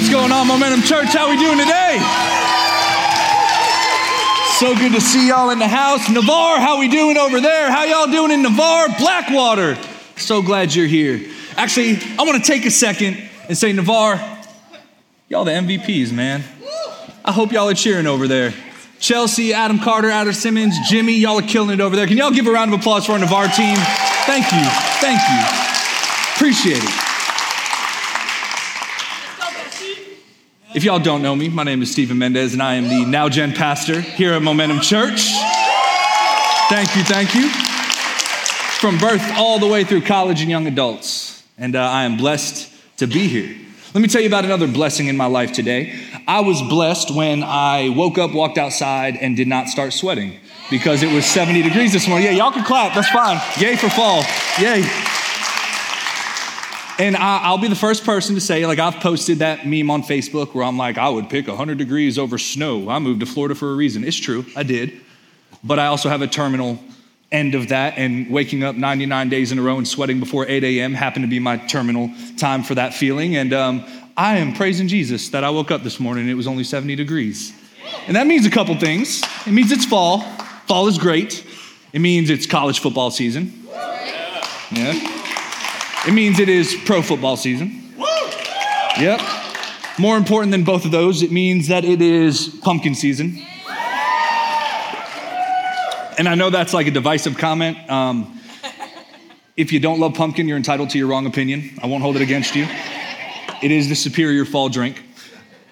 What's going on, Momentum Church? How we doing today? So good to see y'all in the house. Navarre, how we doing over there? How y'all doing in Navarre? Blackwater. So glad you're here. Actually, I want to take a second and say, Navarre, y'all the MVPs, man. I hope y'all are cheering over there. Chelsea, Adam Carter, Adam Simmons, Jimmy, y'all are killing it over there. Can y'all give a round of applause for our Navarre team? Thank you. Thank you. Appreciate it. If y'all don't know me, my name is Steven Mendez, and I am the Now Gen pastor here at Momentum Church. Thank you, thank you. From birth all the way through college and young adults. And uh, I am blessed to be here. Let me tell you about another blessing in my life today. I was blessed when I woke up, walked outside, and did not start sweating because it was 70 degrees this morning. Yeah, y'all can clap, that's fine. Yay for fall. Yay. And I, will be the first person to say, like, I've posted that meme on Facebook where I'm like, I would pick 100 degrees over snow. I moved to Florida for a reason. It's true, I did. But I also have a terminal end of that, and waking up 99 days in a row and sweating before 8 a.m. happened to be my terminal time for that feeling. And um, I am praising Jesus that I woke up this morning and it was only 70 degrees. And that means a couple things. It means it's fall. Fall is great. It means it's college football season. Yeah. It means it is pro football season. Yep. More important than both of those, it means that it is pumpkin season. And I know that's like a divisive comment. Um, if you don't love pumpkin, you're entitled to your wrong opinion. I won't hold it against you. It is the superior fall drink.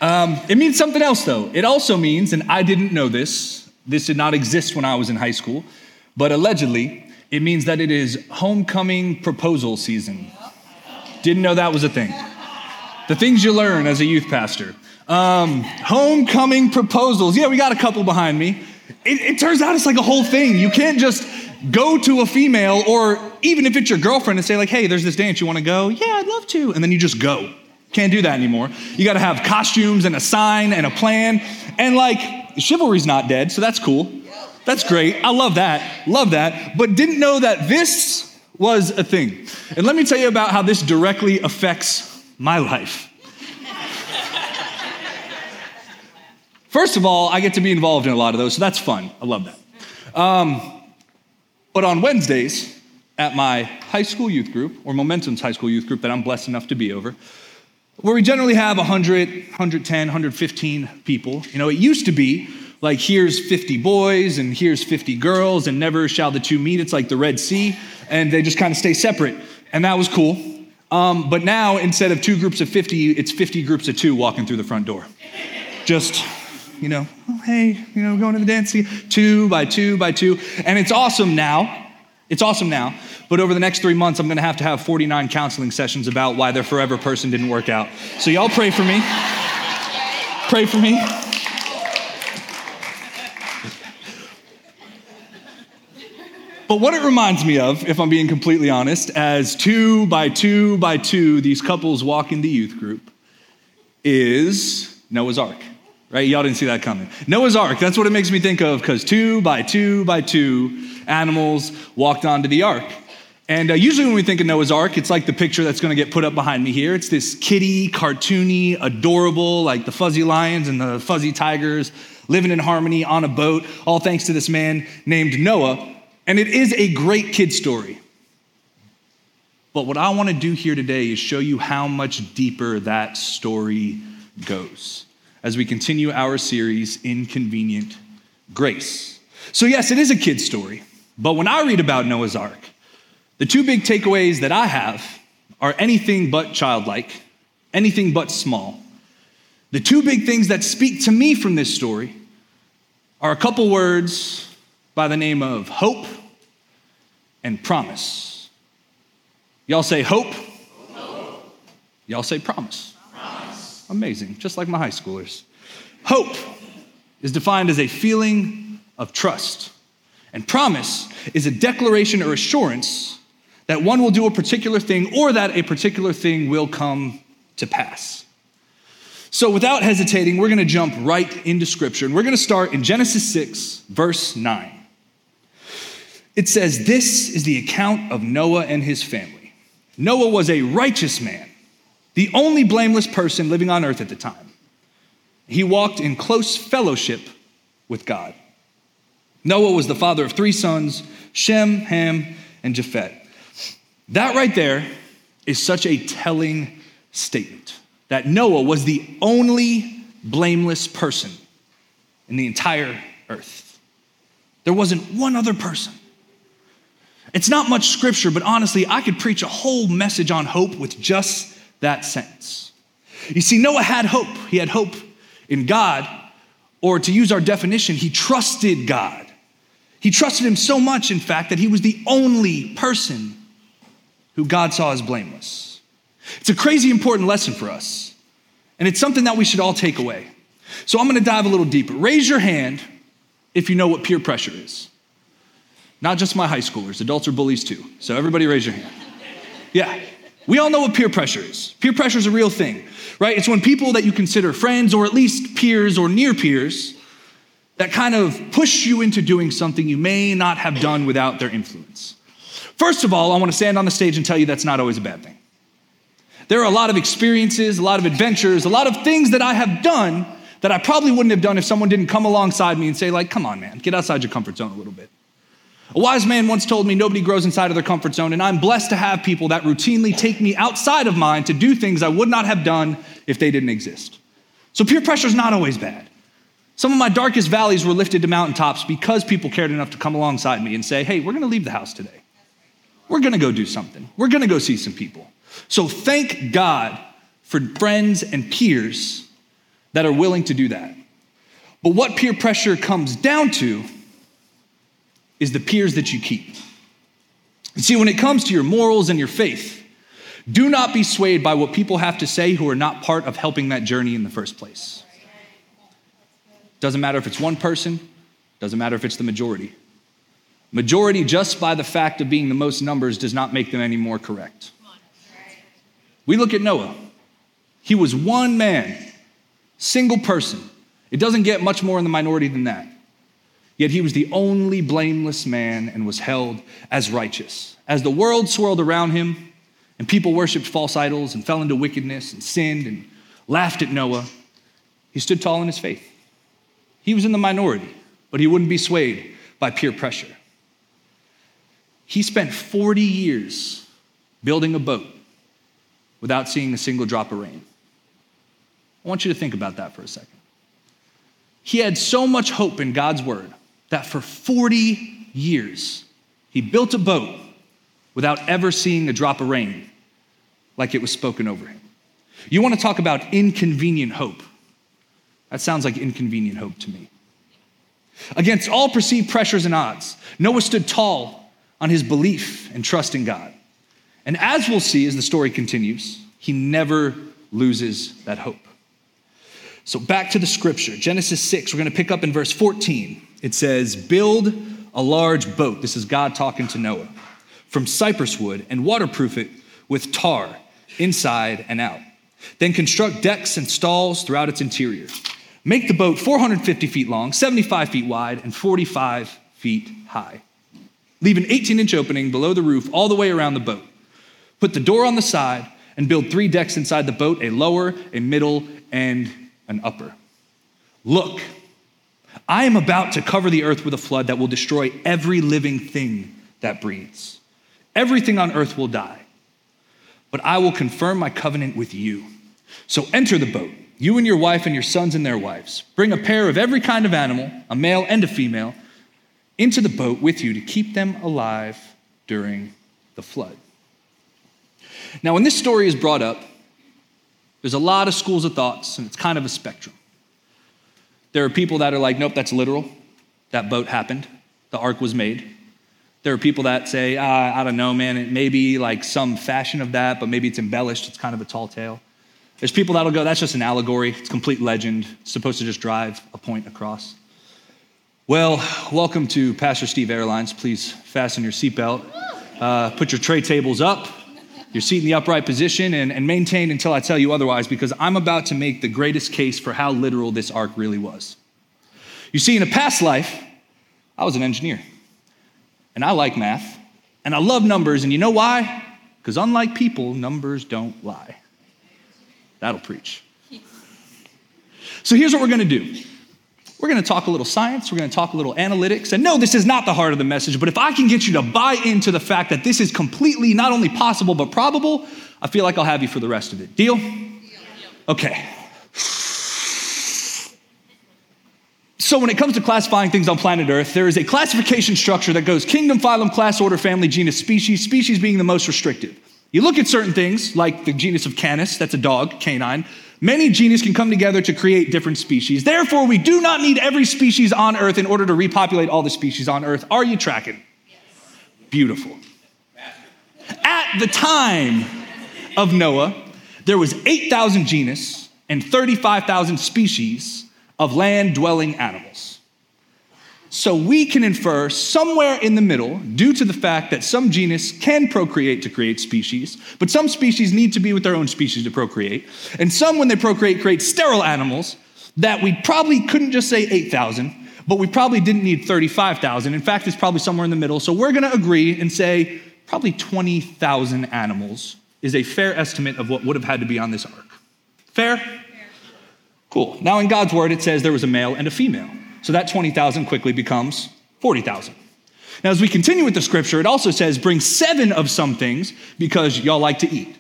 Um, it means something else, though. It also means, and I didn't know this, this did not exist when I was in high school, but allegedly, it means that it is homecoming proposal season. Didn't know that was a thing. The things you learn as a youth pastor. Um, homecoming proposals. Yeah, we got a couple behind me. It, it turns out it's like a whole thing. You can't just go to a female or even if it's your girlfriend and say, like, hey, there's this dance, you wanna go? Yeah, I'd love to. And then you just go. Can't do that anymore. You gotta have costumes and a sign and a plan. And like, chivalry's not dead, so that's cool. That's great. I love that. Love that. But didn't know that this was a thing. And let me tell you about how this directly affects my life. First of all, I get to be involved in a lot of those, so that's fun. I love that. Um, but on Wednesdays at my high school youth group, or Momentum's high school youth group that I'm blessed enough to be over, where we generally have 100, 110, 115 people. You know, it used to be like here's 50 boys and here's 50 girls and never shall the two meet. It's like the Red Sea, and they just kind of stay separate. And that was cool. Um, but now, instead of two groups of 50, it's 50 groups of two walking through the front door. Just, you know, oh, hey, you know, going to the dance, two by two by two. And it's awesome now. It's awesome now. But over the next three months, I'm going to have to have 49 counseling sessions about why their forever person didn't work out. So, y'all pray for me. Pray for me. But what it reminds me of, if I'm being completely honest, as two by two by two, these couples walk in the youth group, is Noah's Ark. Right? Y'all didn't see that coming. Noah's Ark, that's what it makes me think of, because two by two by two animals walked onto the ark. And uh, usually when we think of Noah's Ark, it's like the picture that's going to get put up behind me here. It's this kitty, cartoony, adorable, like the fuzzy lions and the fuzzy tigers living in harmony on a boat, all thanks to this man named Noah and it is a great kid story. But what I want to do here today is show you how much deeper that story goes as we continue our series, Inconvenient Grace. So, yes, it is a kid story, but when I read about Noah's Ark, the two big takeaways that I have are anything but childlike, anything but small. The two big things that speak to me from this story are a couple words by the name of hope and promise. Y'all say hope? hope. Y'all say promise. promise. Amazing, just like my high schoolers. Hope is defined as a feeling of trust, and promise is a declaration or assurance that one will do a particular thing or that a particular thing will come to pass. So, without hesitating, we're going to jump right into Scripture, and we're going to start in Genesis 6, verse 9. It says, This is the account of Noah and his family. Noah was a righteous man, the only blameless person living on earth at the time. He walked in close fellowship with God. Noah was the father of three sons Shem, Ham, and Japheth. That right there is such a telling statement that Noah was the only blameless person in the entire earth. There wasn't one other person. It's not much scripture, but honestly, I could preach a whole message on hope with just that sentence. You see, Noah had hope. He had hope in God, or to use our definition, he trusted God. He trusted him so much, in fact, that he was the only person who God saw as blameless. It's a crazy important lesson for us, and it's something that we should all take away. So I'm gonna dive a little deeper. Raise your hand if you know what peer pressure is. Not just my high schoolers, adults are bullies too. So everybody raise your hand. Yeah, we all know what peer pressure is. Peer pressure is a real thing, right? It's when people that you consider friends or at least peers or near peers that kind of push you into doing something you may not have done without their influence. First of all, I want to stand on the stage and tell you that's not always a bad thing. There are a lot of experiences, a lot of adventures, a lot of things that I have done that I probably wouldn't have done if someone didn't come alongside me and say, like, come on, man, get outside your comfort zone a little bit. A wise man once told me nobody grows inside of their comfort zone, and I'm blessed to have people that routinely take me outside of mine to do things I would not have done if they didn't exist. So peer pressure is not always bad. Some of my darkest valleys were lifted to mountaintops because people cared enough to come alongside me and say, hey, we're gonna leave the house today. We're gonna go do something. We're gonna go see some people. So thank God for friends and peers that are willing to do that. But what peer pressure comes down to is the peers that you keep. See, when it comes to your morals and your faith, do not be swayed by what people have to say who are not part of helping that journey in the first place. Doesn't matter if it's one person, doesn't matter if it's the majority. Majority, just by the fact of being the most numbers, does not make them any more correct. We look at Noah. He was one man, single person. It doesn't get much more in the minority than that. Yet he was the only blameless man and was held as righteous. As the world swirled around him and people worshiped false idols and fell into wickedness and sinned and laughed at Noah, he stood tall in his faith. He was in the minority, but he wouldn't be swayed by peer pressure. He spent 40 years building a boat without seeing a single drop of rain. I want you to think about that for a second. He had so much hope in God's word that for 40 years he built a boat without ever seeing a drop of rain like it was spoken over him. You want to talk about inconvenient hope? That sounds like inconvenient hope to me. Against all perceived pressures and odds, Noah stood tall on his belief and trust in God. And as we'll see as the story continues, he never loses that hope. So back to the scripture, Genesis 6, we're going to pick up in verse 14. It says, Build a large boat. This is God talking to Noah from cypress wood and waterproof it with tar inside and out. Then construct decks and stalls throughout its interior. Make the boat 450 feet long, 75 feet wide, and 45 feet high. Leave an 18 inch opening below the roof all the way around the boat. Put the door on the side and build three decks inside the boat a lower, a middle, and an upper. Look, I am about to cover the earth with a flood that will destroy every living thing that breathes. Everything on earth will die. But I will confirm my covenant with you. So enter the boat, you and your wife and your sons and their wives. Bring a pair of every kind of animal, a male and a female, into the boat with you to keep them alive during the flood. Now, when this story is brought up, there's a lot of schools of thoughts, and it's kind of a spectrum. There are people that are like, nope, that's literal. That boat happened. The ark was made. There are people that say, ah, I don't know, man, it may be like some fashion of that, but maybe it's embellished. It's kind of a tall tale. There's people that'll go, that's just an allegory. It's complete legend. It's supposed to just drive a point across. Well, welcome to Pastor Steve Airlines. Please fasten your seatbelt. Uh, put your tray tables up your seat in the upright position and, and maintain until I tell you otherwise, because I'm about to make the greatest case for how literal this ark really was. You see, in a past life, I was an engineer, and I like math, and I love numbers, and you know why? Because unlike people, numbers don't lie. That'll preach. So here's what we're going to do. We're going to talk a little science, we're going to talk a little analytics. And no, this is not the heart of the message, but if I can get you to buy into the fact that this is completely not only possible but probable, I feel like I'll have you for the rest of it. Deal? Okay. So, when it comes to classifying things on planet Earth, there is a classification structure that goes kingdom, phylum, class, order, family, genus, species, species being the most restrictive. You look at certain things, like the genus of Canis, that's a dog, canine. Many genus can come together to create different species. Therefore, we do not need every species on Earth in order to repopulate all the species on Earth. Are you tracking? Yes. Beautiful. At the time of Noah, there was 8,000 genus and 35,000 species of land dwelling animals. So we can infer somewhere in the middle, due to the fact that some genus can procreate to create species, but some species need to be with their own species to procreate. And some, when they procreate, create sterile animals that we probably couldn't just say 8,000, but we probably didn't need 35,000. In fact, it's probably somewhere in the middle. So we're going to agree and say probably 20,000 animals is a fair estimate of what would have had to be on this ark. Fair? fair? Cool. Now, in God's word, it says there was a male and a female. So that 20,000 quickly becomes 40,000. Now, as we continue with the scripture, it also says, bring seven of some things because y'all like to eat.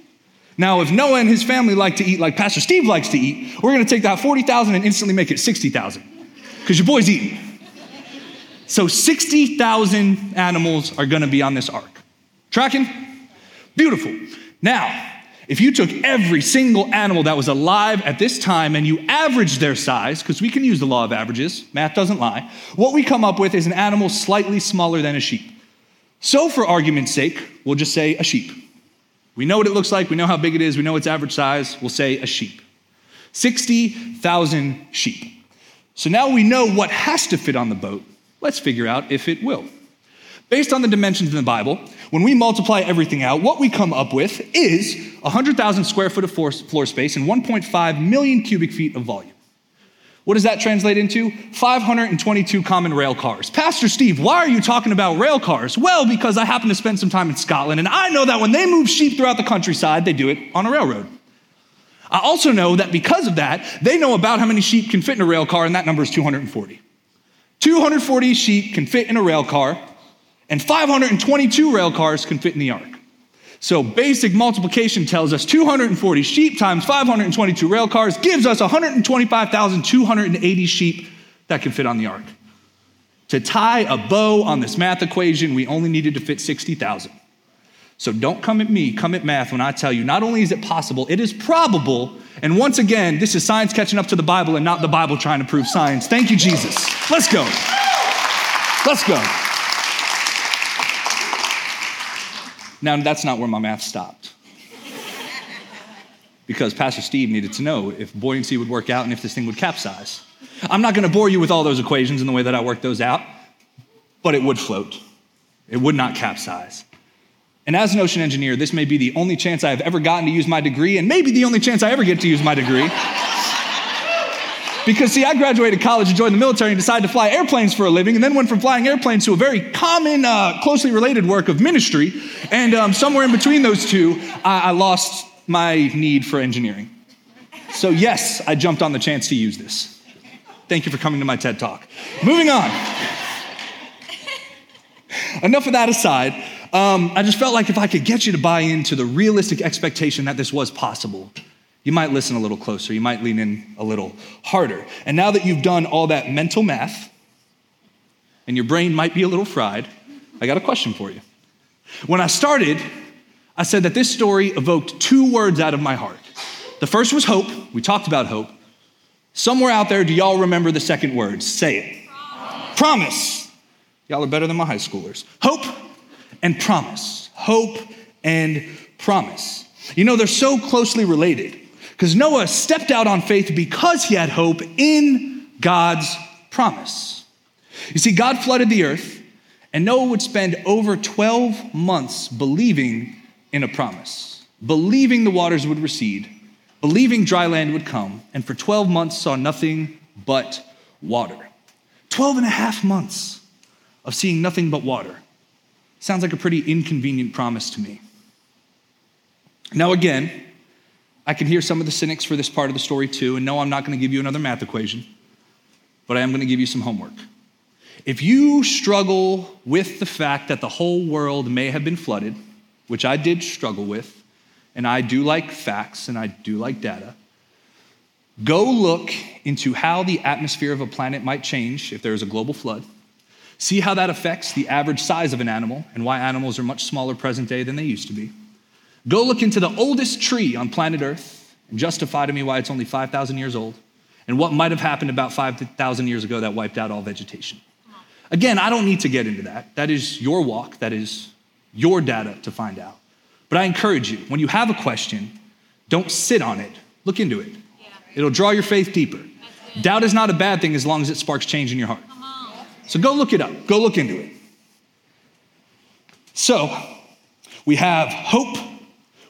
Now, if Noah and his family like to eat like Pastor Steve likes to eat, we're going to take that 40,000 and instantly make it 60,000 because your boy's eating. So 60,000 animals are going to be on this ark. Tracking? Beautiful. Now, if you took every single animal that was alive at this time and you averaged their size, because we can use the law of averages, math doesn't lie, what we come up with is an animal slightly smaller than a sheep. So, for argument's sake, we'll just say a sheep. We know what it looks like, we know how big it is, we know its average size, we'll say a sheep. 60,000 sheep. So now we know what has to fit on the boat. Let's figure out if it will. Based on the dimensions in the Bible, when we multiply everything out, what we come up with is 100,000 square foot of floor space and 1.5 million cubic feet of volume. What does that translate into? 522 common rail cars. Pastor Steve, why are you talking about rail cars? Well, because I happen to spend some time in Scotland and I know that when they move sheep throughout the countryside, they do it on a railroad. I also know that because of that, they know about how many sheep can fit in a rail car, and that number is 240. 240 sheep can fit in a rail car, and 522 rail cars can fit in the ark. So basic multiplication tells us 240 sheep times 522 rail cars gives us 125,280 sheep that can fit on the ark. To tie a bow on this math equation, we only needed to fit 60,000. So don't come at me, come at math when I tell you not only is it possible, it is probable. And once again, this is science catching up to the Bible and not the Bible trying to prove science. Thank you, Jesus. Let's go. Let's go. Now, that's not where my math stopped. because Pastor Steve needed to know if buoyancy would work out and if this thing would capsize. I'm not going to bore you with all those equations and the way that I worked those out, but it would float. It would not capsize. And as an ocean engineer, this may be the only chance I have ever gotten to use my degree, and maybe the only chance I ever get to use my degree. Because, see, I graduated college and joined the military and decided to fly airplanes for a living, and then went from flying airplanes to a very common, uh, closely related work of ministry. And um, somewhere in between those two, I-, I lost my need for engineering. So, yes, I jumped on the chance to use this. Thank you for coming to my TED Talk. Moving on. Enough of that aside, um, I just felt like if I could get you to buy into the realistic expectation that this was possible, you might listen a little closer. You might lean in a little harder. And now that you've done all that mental math and your brain might be a little fried, I got a question for you. When I started, I said that this story evoked two words out of my heart. The first was hope. We talked about hope. Somewhere out there, do y'all remember the second word? Say it. Promise. promise. Y'all are better than my high schoolers. Hope and promise. Hope and promise. You know, they're so closely related. Because Noah stepped out on faith because he had hope in God's promise. You see, God flooded the earth, and Noah would spend over 12 months believing in a promise, believing the waters would recede, believing dry land would come, and for 12 months saw nothing but water. 12 and a half months of seeing nothing but water. Sounds like a pretty inconvenient promise to me. Now, again, I can hear some of the cynics for this part of the story too, and no, I'm not going to give you another math equation, but I am going to give you some homework. If you struggle with the fact that the whole world may have been flooded, which I did struggle with, and I do like facts and I do like data, go look into how the atmosphere of a planet might change if there is a global flood. See how that affects the average size of an animal and why animals are much smaller present day than they used to be. Go look into the oldest tree on planet Earth and justify to me why it's only 5,000 years old and what might have happened about 5,000 years ago that wiped out all vegetation. Again, I don't need to get into that. That is your walk, that is your data to find out. But I encourage you, when you have a question, don't sit on it, look into it. Yeah. It'll draw your faith deeper. Doubt is not a bad thing as long as it sparks change in your heart. So go look it up, go look into it. So we have hope,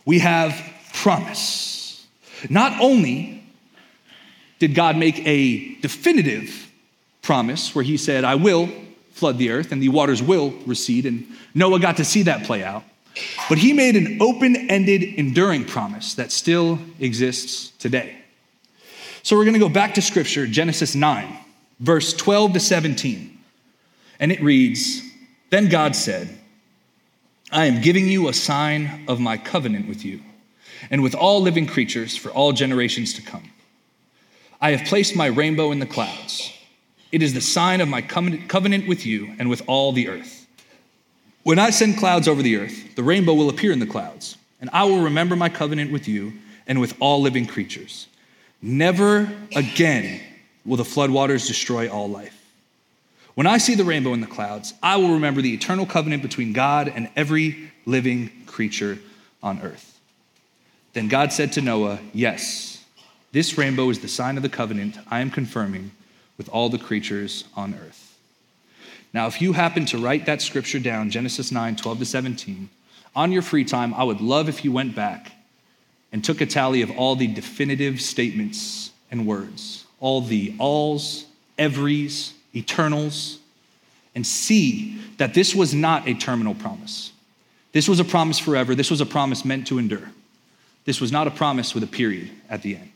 we have promise. Not only did God make a definitive promise where he said, I will flood the earth and the waters will recede, and Noah got to see that play out. But he made an open ended, enduring promise that still exists today. So we're going to go back to scripture, Genesis 9, verse 12 to 17. And it reads Then God said, I am giving you a sign of my covenant with you and with all living creatures for all generations to come. I have placed my rainbow in the clouds. It is the sign of my covenant with you and with all the earth. When I send clouds over the earth, the rainbow will appear in the clouds, and I will remember my covenant with you and with all living creatures. Never again will the floodwaters destroy all life. When I see the rainbow in the clouds, I will remember the eternal covenant between God and every living creature on earth. Then God said to Noah, Yes, this rainbow is the sign of the covenant I am confirming with all the creatures on earth. Now, if you happen to write that scripture down, Genesis 9, 12 to 17, on your free time, I would love if you went back and took a tally of all the definitive statements and words, all the alls, everys, eternals, and see that this was not a terminal promise. This was a promise forever. This was a promise meant to endure. This was not a promise with a period at the end.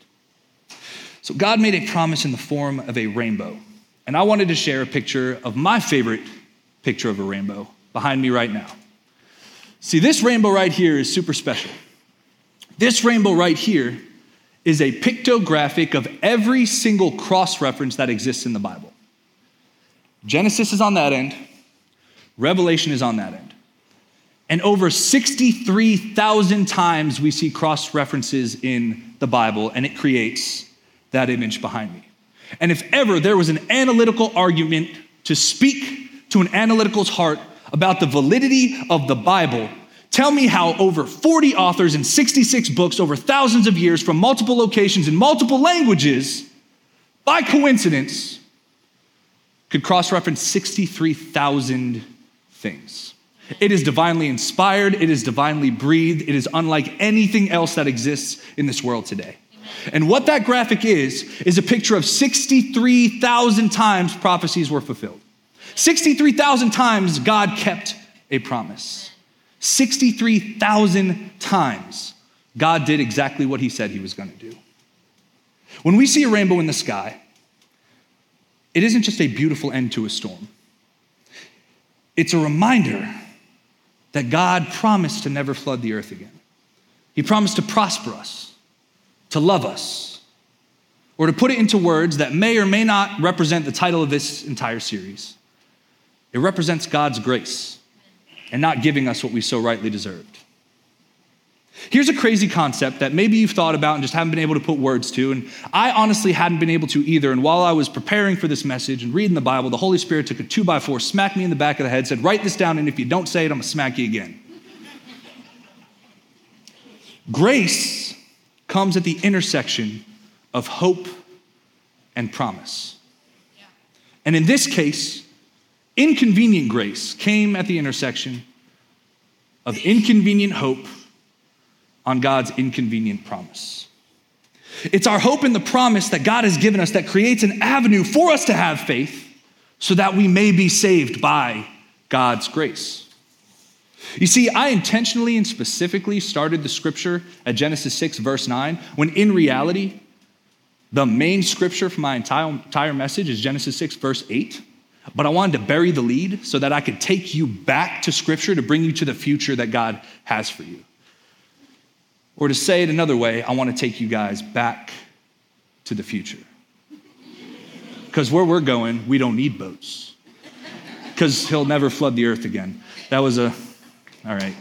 So God made a promise in the form of a rainbow. And I wanted to share a picture of my favorite picture of a rainbow behind me right now. See, this rainbow right here is super special. This rainbow right here is a pictographic of every single cross reference that exists in the Bible. Genesis is on that end, Revelation is on that end. And over 63,000 times we see cross references in the Bible, and it creates that image behind me. And if ever there was an analytical argument to speak to an analytical's heart about the validity of the Bible, tell me how over 40 authors and 66 books over thousands of years from multiple locations in multiple languages, by coincidence, could cross reference 63,000 things. It is divinely inspired, it is divinely breathed, it is unlike anything else that exists in this world today. And what that graphic is, is a picture of 63,000 times prophecies were fulfilled. 63,000 times God kept a promise. 63,000 times God did exactly what he said he was going to do. When we see a rainbow in the sky, it isn't just a beautiful end to a storm, it's a reminder that God promised to never flood the earth again. He promised to prosper us to love us. Or to put it into words that may or may not represent the title of this entire series, it represents God's grace and not giving us what we so rightly deserved. Here's a crazy concept that maybe you've thought about and just haven't been able to put words to. And I honestly hadn't been able to either. And while I was preparing for this message and reading the Bible, the Holy Spirit took a two by four, smacked me in the back of the head, said, Write this down, and if you don't say it, I'm gonna smack you again. Grace comes at the intersection of hope and promise. And in this case, inconvenient grace came at the intersection of inconvenient hope on God's inconvenient promise. It's our hope in the promise that God has given us that creates an avenue for us to have faith so that we may be saved by God's grace. You see, I intentionally and specifically started the scripture at Genesis 6, verse 9, when in reality, the main scripture for my entire, entire message is Genesis 6, verse 8. But I wanted to bury the lead so that I could take you back to scripture to bring you to the future that God has for you. Or to say it another way, I want to take you guys back to the future. Because where we're going, we don't need boats. Because he'll never flood the earth again. That was a, all right.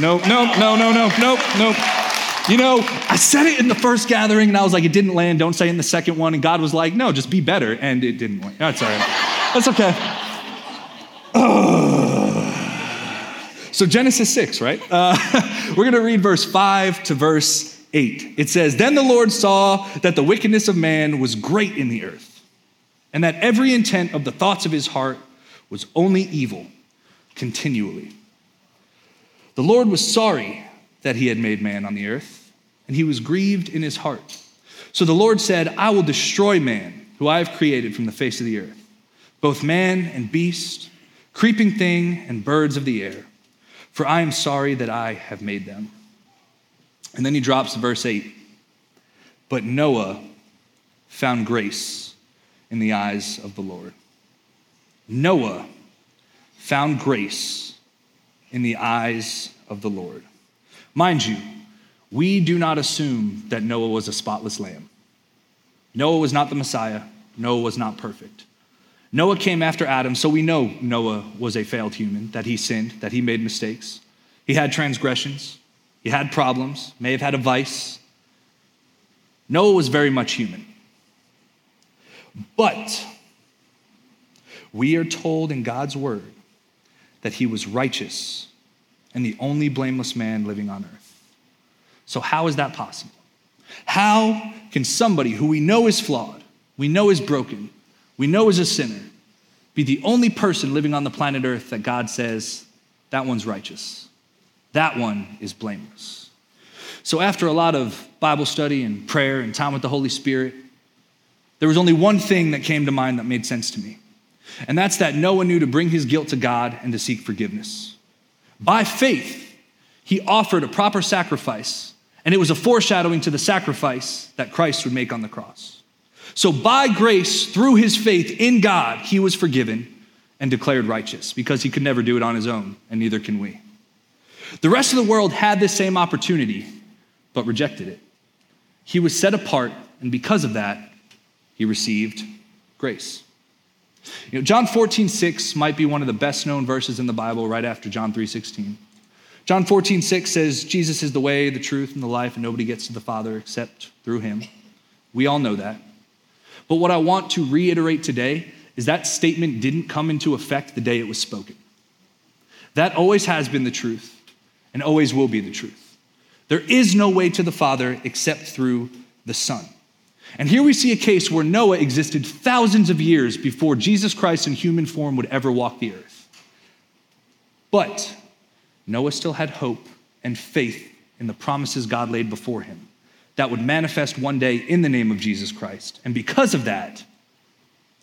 No, no, no, no, no, no, no. You know, I said it in the first gathering and I was like, it didn't land. Don't say it in the second one. And God was like, no, just be better. And it didn't land. That's all right. That's okay. So, Genesis 6, right? Uh, we're going to read verse 5 to verse 8. It says, Then the Lord saw that the wickedness of man was great in the earth, and that every intent of the thoughts of his heart was only evil continually. The Lord was sorry that he had made man on the earth, and he was grieved in his heart. So the Lord said, I will destroy man, who I have created from the face of the earth, both man and beast, creeping thing and birds of the air for I am sorry that I have made them. And then he drops verse 8. But Noah found grace in the eyes of the Lord. Noah found grace in the eyes of the Lord. Mind you, we do not assume that Noah was a spotless lamb. Noah was not the Messiah. Noah was not perfect. Noah came after Adam, so we know Noah was a failed human, that he sinned, that he made mistakes. He had transgressions, he had problems, may have had a vice. Noah was very much human. But we are told in God's word that he was righteous and the only blameless man living on earth. So, how is that possible? How can somebody who we know is flawed, we know is broken, we know is a sinner, be the only person living on the planet Earth that God says, that one's righteous. That one is blameless. So, after a lot of Bible study and prayer and time with the Holy Spirit, there was only one thing that came to mind that made sense to me. And that's that Noah knew to bring his guilt to God and to seek forgiveness. By faith, he offered a proper sacrifice, and it was a foreshadowing to the sacrifice that Christ would make on the cross. So, by grace, through his faith in God, he was forgiven and declared righteous because he could never do it on his own, and neither can we. The rest of the world had this same opportunity, but rejected it. He was set apart, and because of that, he received grace. You know, John 14, 6 might be one of the best known verses in the Bible right after John 3, 16. John 14, 6 says, Jesus is the way, the truth, and the life, and nobody gets to the Father except through him. We all know that. But what I want to reiterate today is that statement didn't come into effect the day it was spoken. That always has been the truth and always will be the truth. There is no way to the Father except through the Son. And here we see a case where Noah existed thousands of years before Jesus Christ in human form would ever walk the earth. But Noah still had hope and faith in the promises God laid before him that would manifest one day in the name of Jesus Christ. And because of that,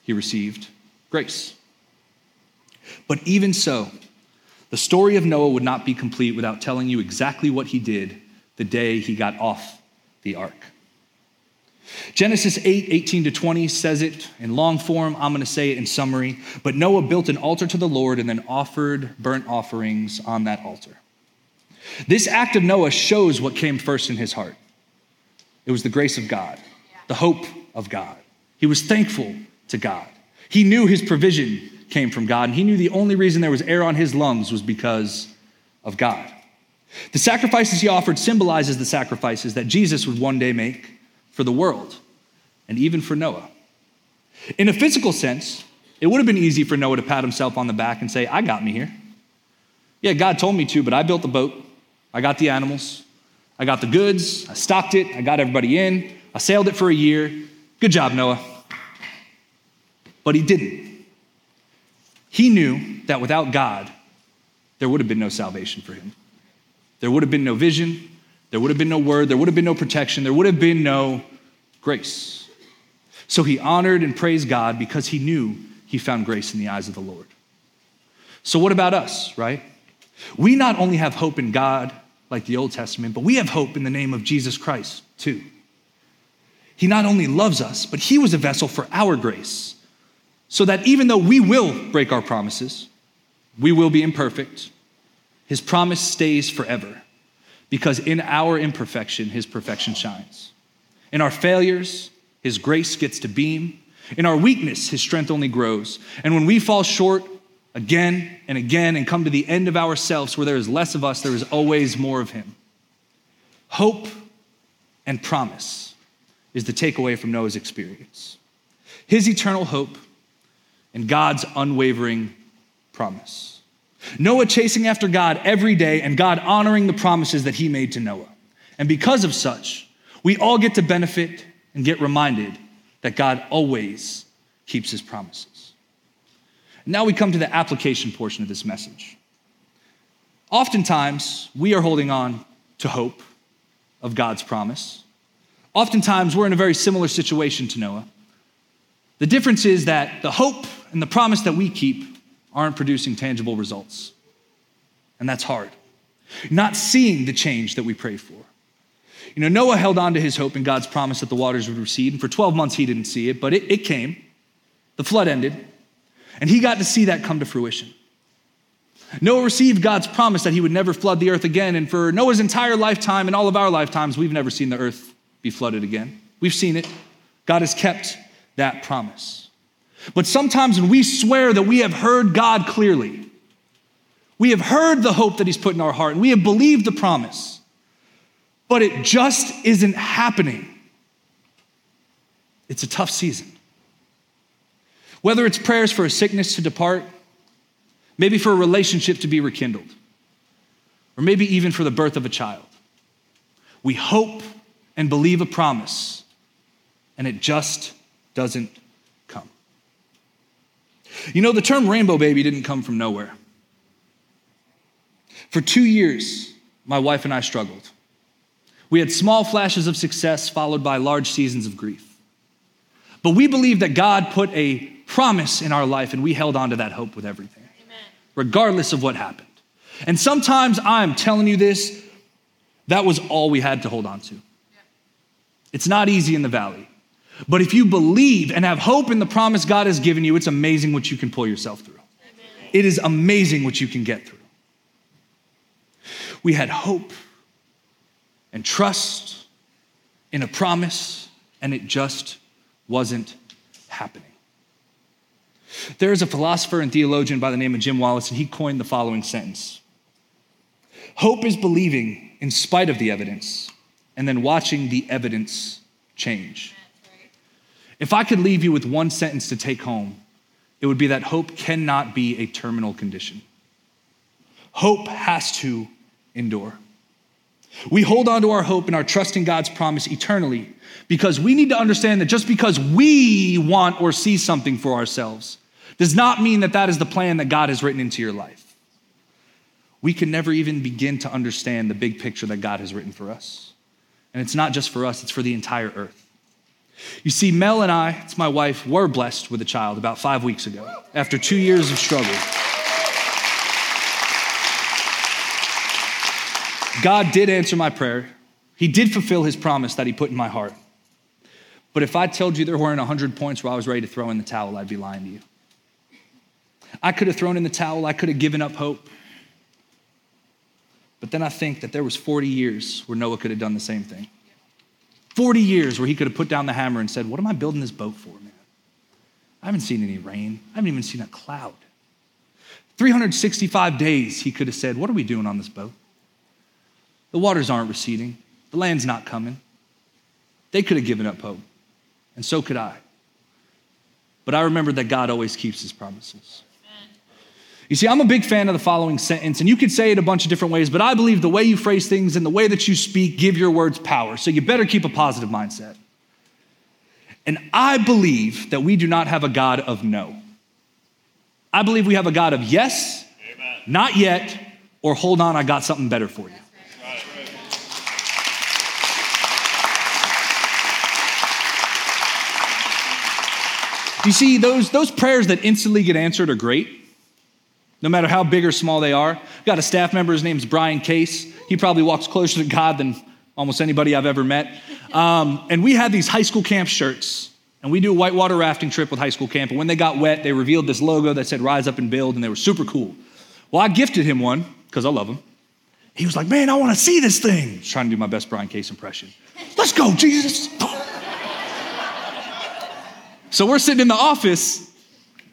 he received grace. But even so, the story of Noah would not be complete without telling you exactly what he did the day he got off the ark. Genesis 8, 18 to 20 says it in long form. I'm going to say it in summary. But Noah built an altar to the Lord and then offered burnt offerings on that altar. This act of Noah shows what came first in his heart it was the grace of God, the hope of God. He was thankful to God. He knew his provision came from God, and he knew the only reason there was air on his lungs was because of God. The sacrifices he offered symbolizes the sacrifices that Jesus would one day make for the world and even for Noah. In a physical sense, it would have been easy for Noah to pat himself on the back and say, I got me here. Yeah, God told me to, but I built the boat. I got the animals. I got the goods, I stocked it, I got everybody in, I sailed it for a year. Good job, Noah. But he didn't. He knew that without God, there would have been no salvation for him. There would have been no vision, there would have been no word, there would have been no protection, there would have been no grace. So he honored and praised God because he knew he found grace in the eyes of the Lord. So, what about us, right? We not only have hope in God, like the Old Testament, but we have hope in the name of Jesus Christ, too. He not only loves us, but He was a vessel for our grace, so that even though we will break our promises, we will be imperfect, His promise stays forever, because in our imperfection, His perfection shines. In our failures, His grace gets to beam. In our weakness, His strength only grows. And when we fall short, again and again and come to the end of ourselves where there is less of us, there is always more of Him. Hope and promise is the takeaway from Noah's experience. His eternal hope and God's unwavering promise. Noah chasing after God every day and God honoring the promises that he made to Noah. And because of such, we all get to benefit and get reminded that God always keeps his promises. Now we come to the application portion of this message. Oftentimes, we are holding on to hope of God's promise. Oftentimes, we're in a very similar situation to Noah. The difference is that the hope and the promise that we keep aren't producing tangible results. And that's hard. Not seeing the change that we pray for. You know, Noah held on to his hope and God's promise that the waters would recede, and for 12 months he didn't see it, but it, it came. The flood ended, and he got to see that come to fruition. Noah received God's promise that he would never flood the earth again. And for Noah's entire lifetime and all of our lifetimes, we've never seen the earth be flooded again. We've seen it. God has kept that promise. But sometimes when we swear that we have heard God clearly, we have heard the hope that He's put in our heart, and we have believed the promise, but it just isn't happening. It's a tough season. Whether it's prayers for a sickness to depart, maybe for a relationship to be rekindled, or maybe even for the birth of a child. We hope and believe a promise, and it just doesn't come. You know, the term rainbow baby didn't come from nowhere. For two years, my wife and I struggled. We had small flashes of success followed by large seasons of grief. But we believe that God put a promise in our life, and we held on to that hope with everything, Amen. regardless of what happened. And sometimes I'm telling you this, that was all we had to hold on to. It's not easy in the valley. But if you believe and have hope in the promise God has given you, it's amazing what you can pull yourself through. Amen. It is amazing what you can get through. We had hope and trust in a promise, and it just wasn't happening. There is a philosopher and theologian by the name of Jim Wallis, and he coined the following sentence Hope is believing in spite of the evidence, and then watching the evidence change. If I could leave you with one sentence to take home, it would be that hope cannot be a terminal condition. Hope has to endure. We hold on to our hope and our trust in God's promise eternally because we need to understand that just because we want or see something for ourselves does not mean that that is the plan that God has written into your life. We can never even begin to understand the big picture that God has written for us. And it's not just for us, it's for the entire earth. You see, Mel and I, it's my wife, were blessed with a child about five weeks ago after two years of struggle. God did answer my prayer. He did fulfill his promise that he put in my heart. But if I told you there weren't 100 points where I was ready to throw in the towel, I'd be lying to you. I could have thrown in the towel, I could have given up hope. But then I think that there was 40 years where Noah could have done the same thing. 40 years where he could have put down the hammer and said, What am I building this boat for, man? I haven't seen any rain. I haven't even seen a cloud. 365 days he could have said, What are we doing on this boat? The waters aren't receding, the land's not coming. They could have given up hope, and so could I. But I remember that God always keeps his promises. You see, I'm a big fan of the following sentence, and you could say it a bunch of different ways, but I believe the way you phrase things and the way that you speak give your words power. So you better keep a positive mindset. And I believe that we do not have a God of no. I believe we have a God of yes, Amen. not yet, or hold on, I got something better for you. You see, those, those prayers that instantly get answered are great. No matter how big or small they are. Got a staff member, his name's Brian Case. He probably walks closer to God than almost anybody I've ever met. Um, and we had these high school camp shirts. And we do a whitewater rafting trip with high school camp. And when they got wet, they revealed this logo that said Rise Up and Build, and they were super cool. Well, I gifted him one because I love him. He was like, Man, I want to see this thing. trying to do my best Brian Case impression. Let's go, Jesus. so we're sitting in the office,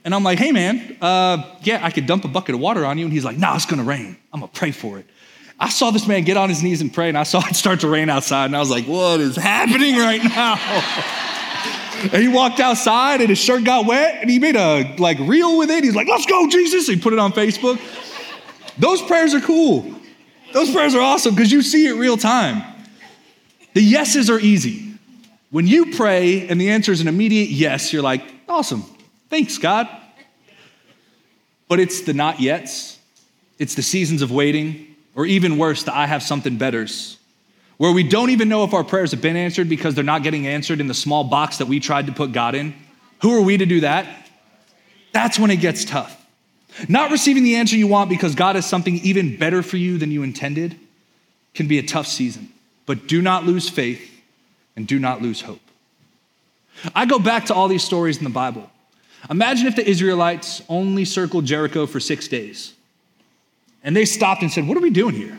and I'm like, Hey, man, uh, yeah, I could dump a bucket of water on you. And he's like, Nah, it's to rain. I'm to pray for it. I saw this man get on his knees and pray, and I saw it start to rain outside, and I was like, What is happening right now? And he walked outside and his shirt got wet and he made a like reel with it. He's like, let's go, Jesus. He put it on Facebook. Those prayers are cool. Those prayers are awesome because you see it real time. The yeses are easy. When you pray and the answer is an immediate yes, you're like, awesome. Thanks, God. But it's the not yets, it's the seasons of waiting, or even worse, the I have something betters where we don't even know if our prayers have been answered because they're not getting answered in the small box that we tried to put God in. Who are we to do that? That's when it gets tough. Not receiving the answer you want because God has something even better for you than you intended can be a tough season. But do not lose faith and do not lose hope. I go back to all these stories in the Bible. Imagine if the Israelites only circled Jericho for six days and they stopped and said, What are we doing here?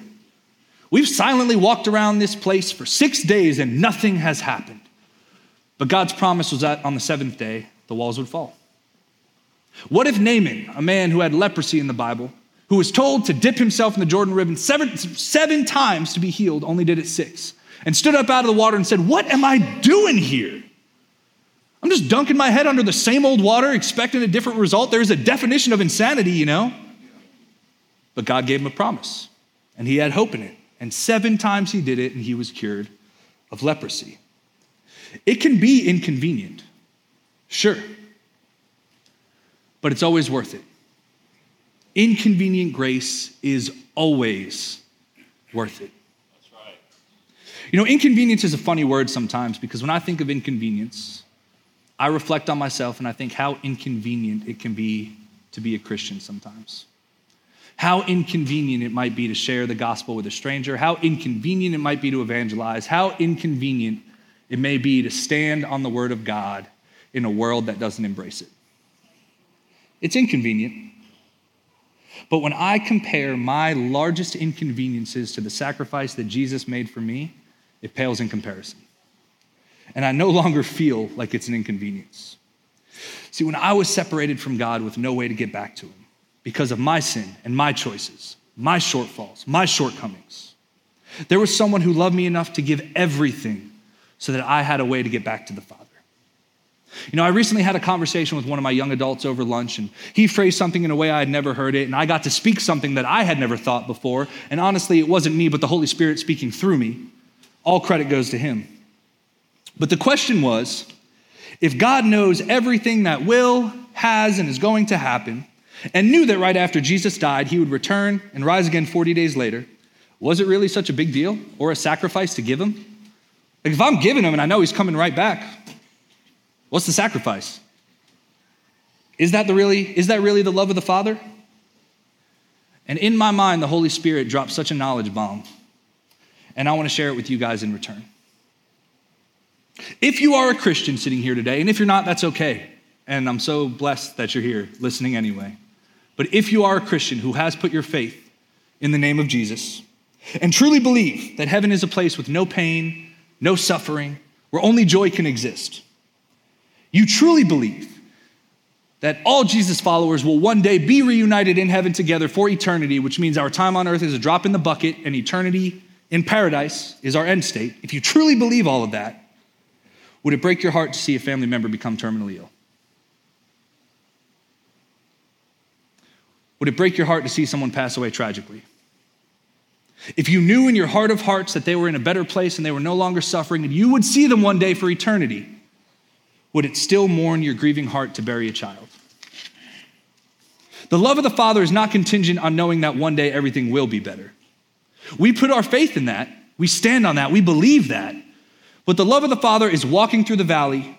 We've silently walked around this place for six days and nothing has happened. But God's promise was that on the seventh day, the walls would fall. What if Naaman, a man who had leprosy in the Bible, who was told to dip himself in the Jordan River seven, seven times to be healed, only did it six, and stood up out of the water and said, What am I doing here? I'm just dunking my head under the same old water, expecting a different result. There's a definition of insanity, you know? But God gave him a promise, and he had hope in it. And seven times he did it, and he was cured of leprosy. It can be inconvenient, sure, but it's always worth it. Inconvenient grace is always worth it. That's right. You know, inconvenience is a funny word sometimes because when I think of inconvenience, I reflect on myself and I think how inconvenient it can be to be a Christian sometimes how inconvenient it might be to share the gospel with a stranger, how inconvenient it might be to evangelize, how inconvenient it may be to stand on the word of God in a world that doesn't embrace it. It's inconvenient. But when I compare my largest inconveniences to the sacrifice that Jesus made for me, it pales in comparison. And I no longer feel like it's an inconvenience. See, when I was separated from God with no way to get back to Him, because of my sin and my choices, my shortfalls, my shortcomings. There was someone who loved me enough to give everything so that I had a way to get back to the Father. You know, I recently had a conversation with one of my young adults over lunch, and he phrased something in a way I had never heard it, and I got to speak something that I had never thought before. And honestly, it wasn't me, but the Holy Spirit speaking through me. All credit goes to him. But the question was if God knows everything that will, has, and is going to happen, and knew that right after Jesus died, he would return and rise again 40 days later, was it really such a big deal or a sacrifice to give him? Like, if I'm giving him and I know he's coming right back, what's the sacrifice? Is that, the really, is that really the love of the Father? And in my mind, the Holy Spirit dropped such a knowledge bomb, and I want to share it with you guys in return. If you are a Christian sitting here today, and if you're not, that's okay. And I'm so blessed that you're here listening anyway. But if you are a Christian who has put your faith in the name of Jesus and truly believe that heaven is a place with no pain, no suffering, where only joy can exist, you truly believe that all Jesus followers will one day be reunited in heaven together for eternity, which means our time on earth is a drop in the bucket and eternity in paradise is our end state. If you truly believe all of that, would it break your heart to see a family member become terminally ill? Would it break your heart to see someone pass away tragically? If you knew in your heart of hearts that they were in a better place and they were no longer suffering and you would see them one day for eternity, would it still mourn your grieving heart to bury a child? The love of the Father is not contingent on knowing that one day everything will be better. We put our faith in that, we stand on that, we believe that. But the love of the Father is walking through the valley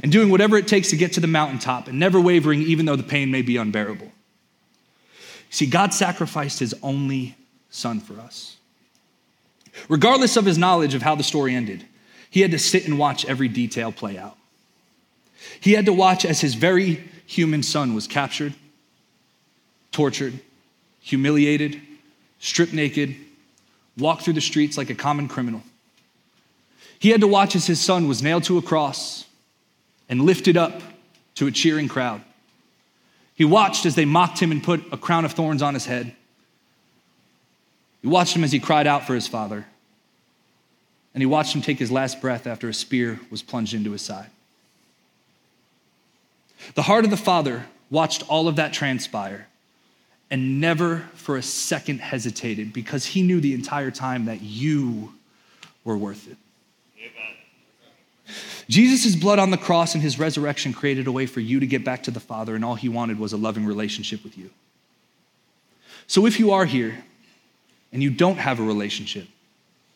and doing whatever it takes to get to the mountaintop and never wavering, even though the pain may be unbearable. See, God sacrificed his only son for us. Regardless of his knowledge of how the story ended, he had to sit and watch every detail play out. He had to watch as his very human son was captured, tortured, humiliated, stripped naked, walked through the streets like a common criminal. He had to watch as his son was nailed to a cross and lifted up to a cheering crowd. He watched as they mocked him and put a crown of thorns on his head. He watched him as he cried out for his father. And he watched him take his last breath after a spear was plunged into his side. The heart of the father watched all of that transpire and never for a second hesitated because he knew the entire time that you were worth it. Jesus' blood on the cross and his resurrection created a way for you to get back to the Father, and all he wanted was a loving relationship with you. So if you are here and you don't have a relationship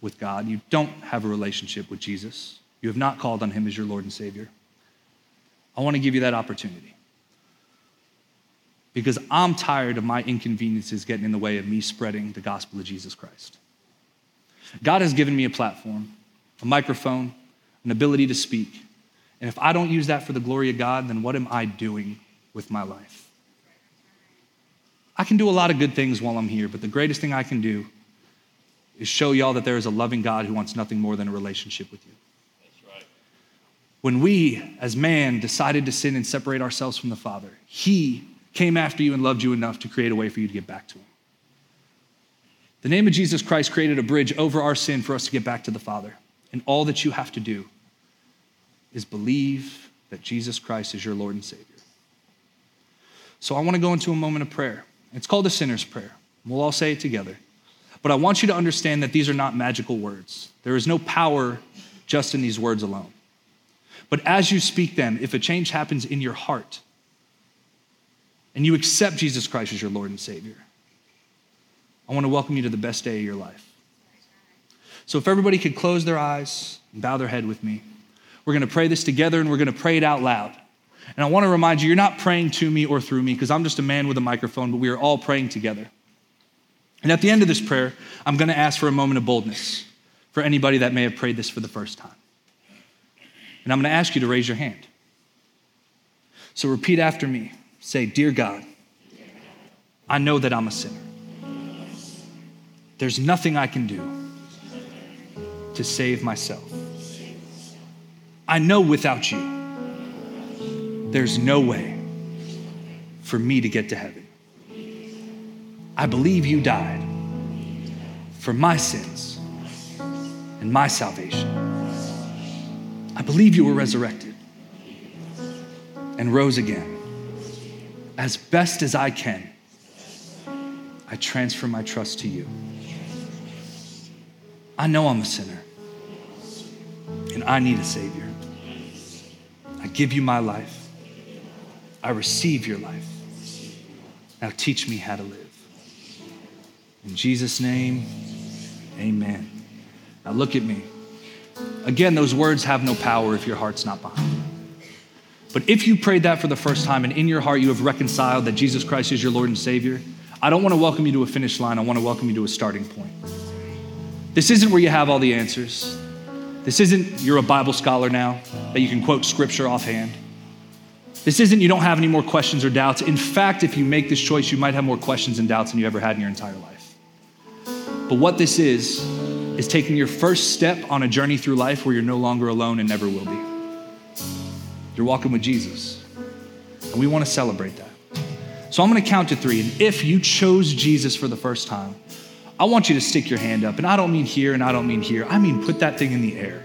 with God, you don't have a relationship with Jesus, you have not called on him as your Lord and Savior, I want to give you that opportunity. Because I'm tired of my inconveniences getting in the way of me spreading the gospel of Jesus Christ. God has given me a platform, a microphone, an ability to speak. And if I don't use that for the glory of God, then what am I doing with my life? I can do a lot of good things while I'm here, but the greatest thing I can do is show y'all that there is a loving God who wants nothing more than a relationship with you. That's right. When we, as man, decided to sin and separate ourselves from the Father, He came after you and loved you enough to create a way for you to get back to Him. The name of Jesus Christ created a bridge over our sin for us to get back to the Father. And all that you have to do is believe that Jesus Christ is your Lord and Savior. So I want to go into a moment of prayer. It's called the sinner's prayer. We'll all say it together. But I want you to understand that these are not magical words. There is no power just in these words alone. But as you speak them, if a change happens in your heart and you accept Jesus Christ as your Lord and Savior, I want to welcome you to the best day of your life. So if everybody could close their eyes and bow their head with me, we're going to pray this together and we're going to pray it out loud. And I want to remind you, you're not praying to me or through me because I'm just a man with a microphone, but we are all praying together. And at the end of this prayer, I'm going to ask for a moment of boldness for anybody that may have prayed this for the first time. And I'm going to ask you to raise your hand. So repeat after me. Say, Dear God, I know that I'm a sinner. There's nothing I can do to save myself. I know without you, there's no way for me to get to heaven. I believe you died for my sins and my salvation. I believe you were resurrected and rose again. As best as I can, I transfer my trust to you. I know I'm a sinner and I need a Savior. I give you my life. I receive your life. Now teach me how to live. In Jesus' name, amen. Now look at me. Again, those words have no power if your heart's not behind them. But if you prayed that for the first time and in your heart you have reconciled that Jesus Christ is your Lord and Savior, I don't want to welcome you to a finish line. I want to welcome you to a starting point. This isn't where you have all the answers. This isn't you're a Bible scholar now, that you can quote scripture offhand. This isn't you don't have any more questions or doubts. In fact, if you make this choice, you might have more questions and doubts than you ever had in your entire life. But what this is, is taking your first step on a journey through life where you're no longer alone and never will be. You're walking with Jesus. And we want to celebrate that. So I'm going to count to three. And if you chose Jesus for the first time, I want you to stick your hand up. And I don't mean here and I don't mean here. I mean put that thing in the air.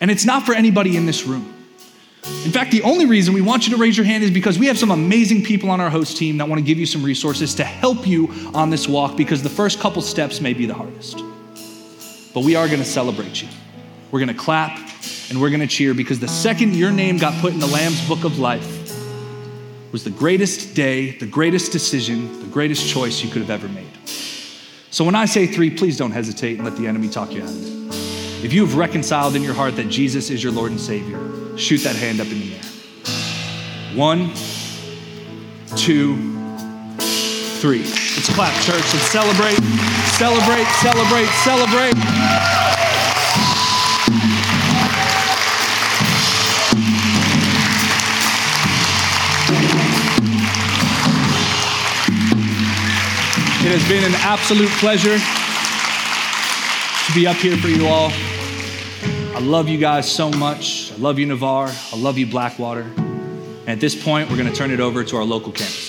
And it's not for anybody in this room. In fact, the only reason we want you to raise your hand is because we have some amazing people on our host team that want to give you some resources to help you on this walk because the first couple steps may be the hardest. But we are going to celebrate you. We're going to clap and we're going to cheer because the second your name got put in the Lamb's book of life was the greatest day, the greatest decision, the greatest choice you could have ever made. So when I say three, please don't hesitate and let the enemy talk you out of it. If you have reconciled in your heart that Jesus is your Lord and Savior, shoot that hand up in the air. One, two, three. Let's clap, church. Let's celebrate, celebrate, celebrate, celebrate. It has been an absolute pleasure to be up here for you all. I love you guys so much. I love you, Navarre. I love you, Blackwater. And at this point, we're going to turn it over to our local campuses.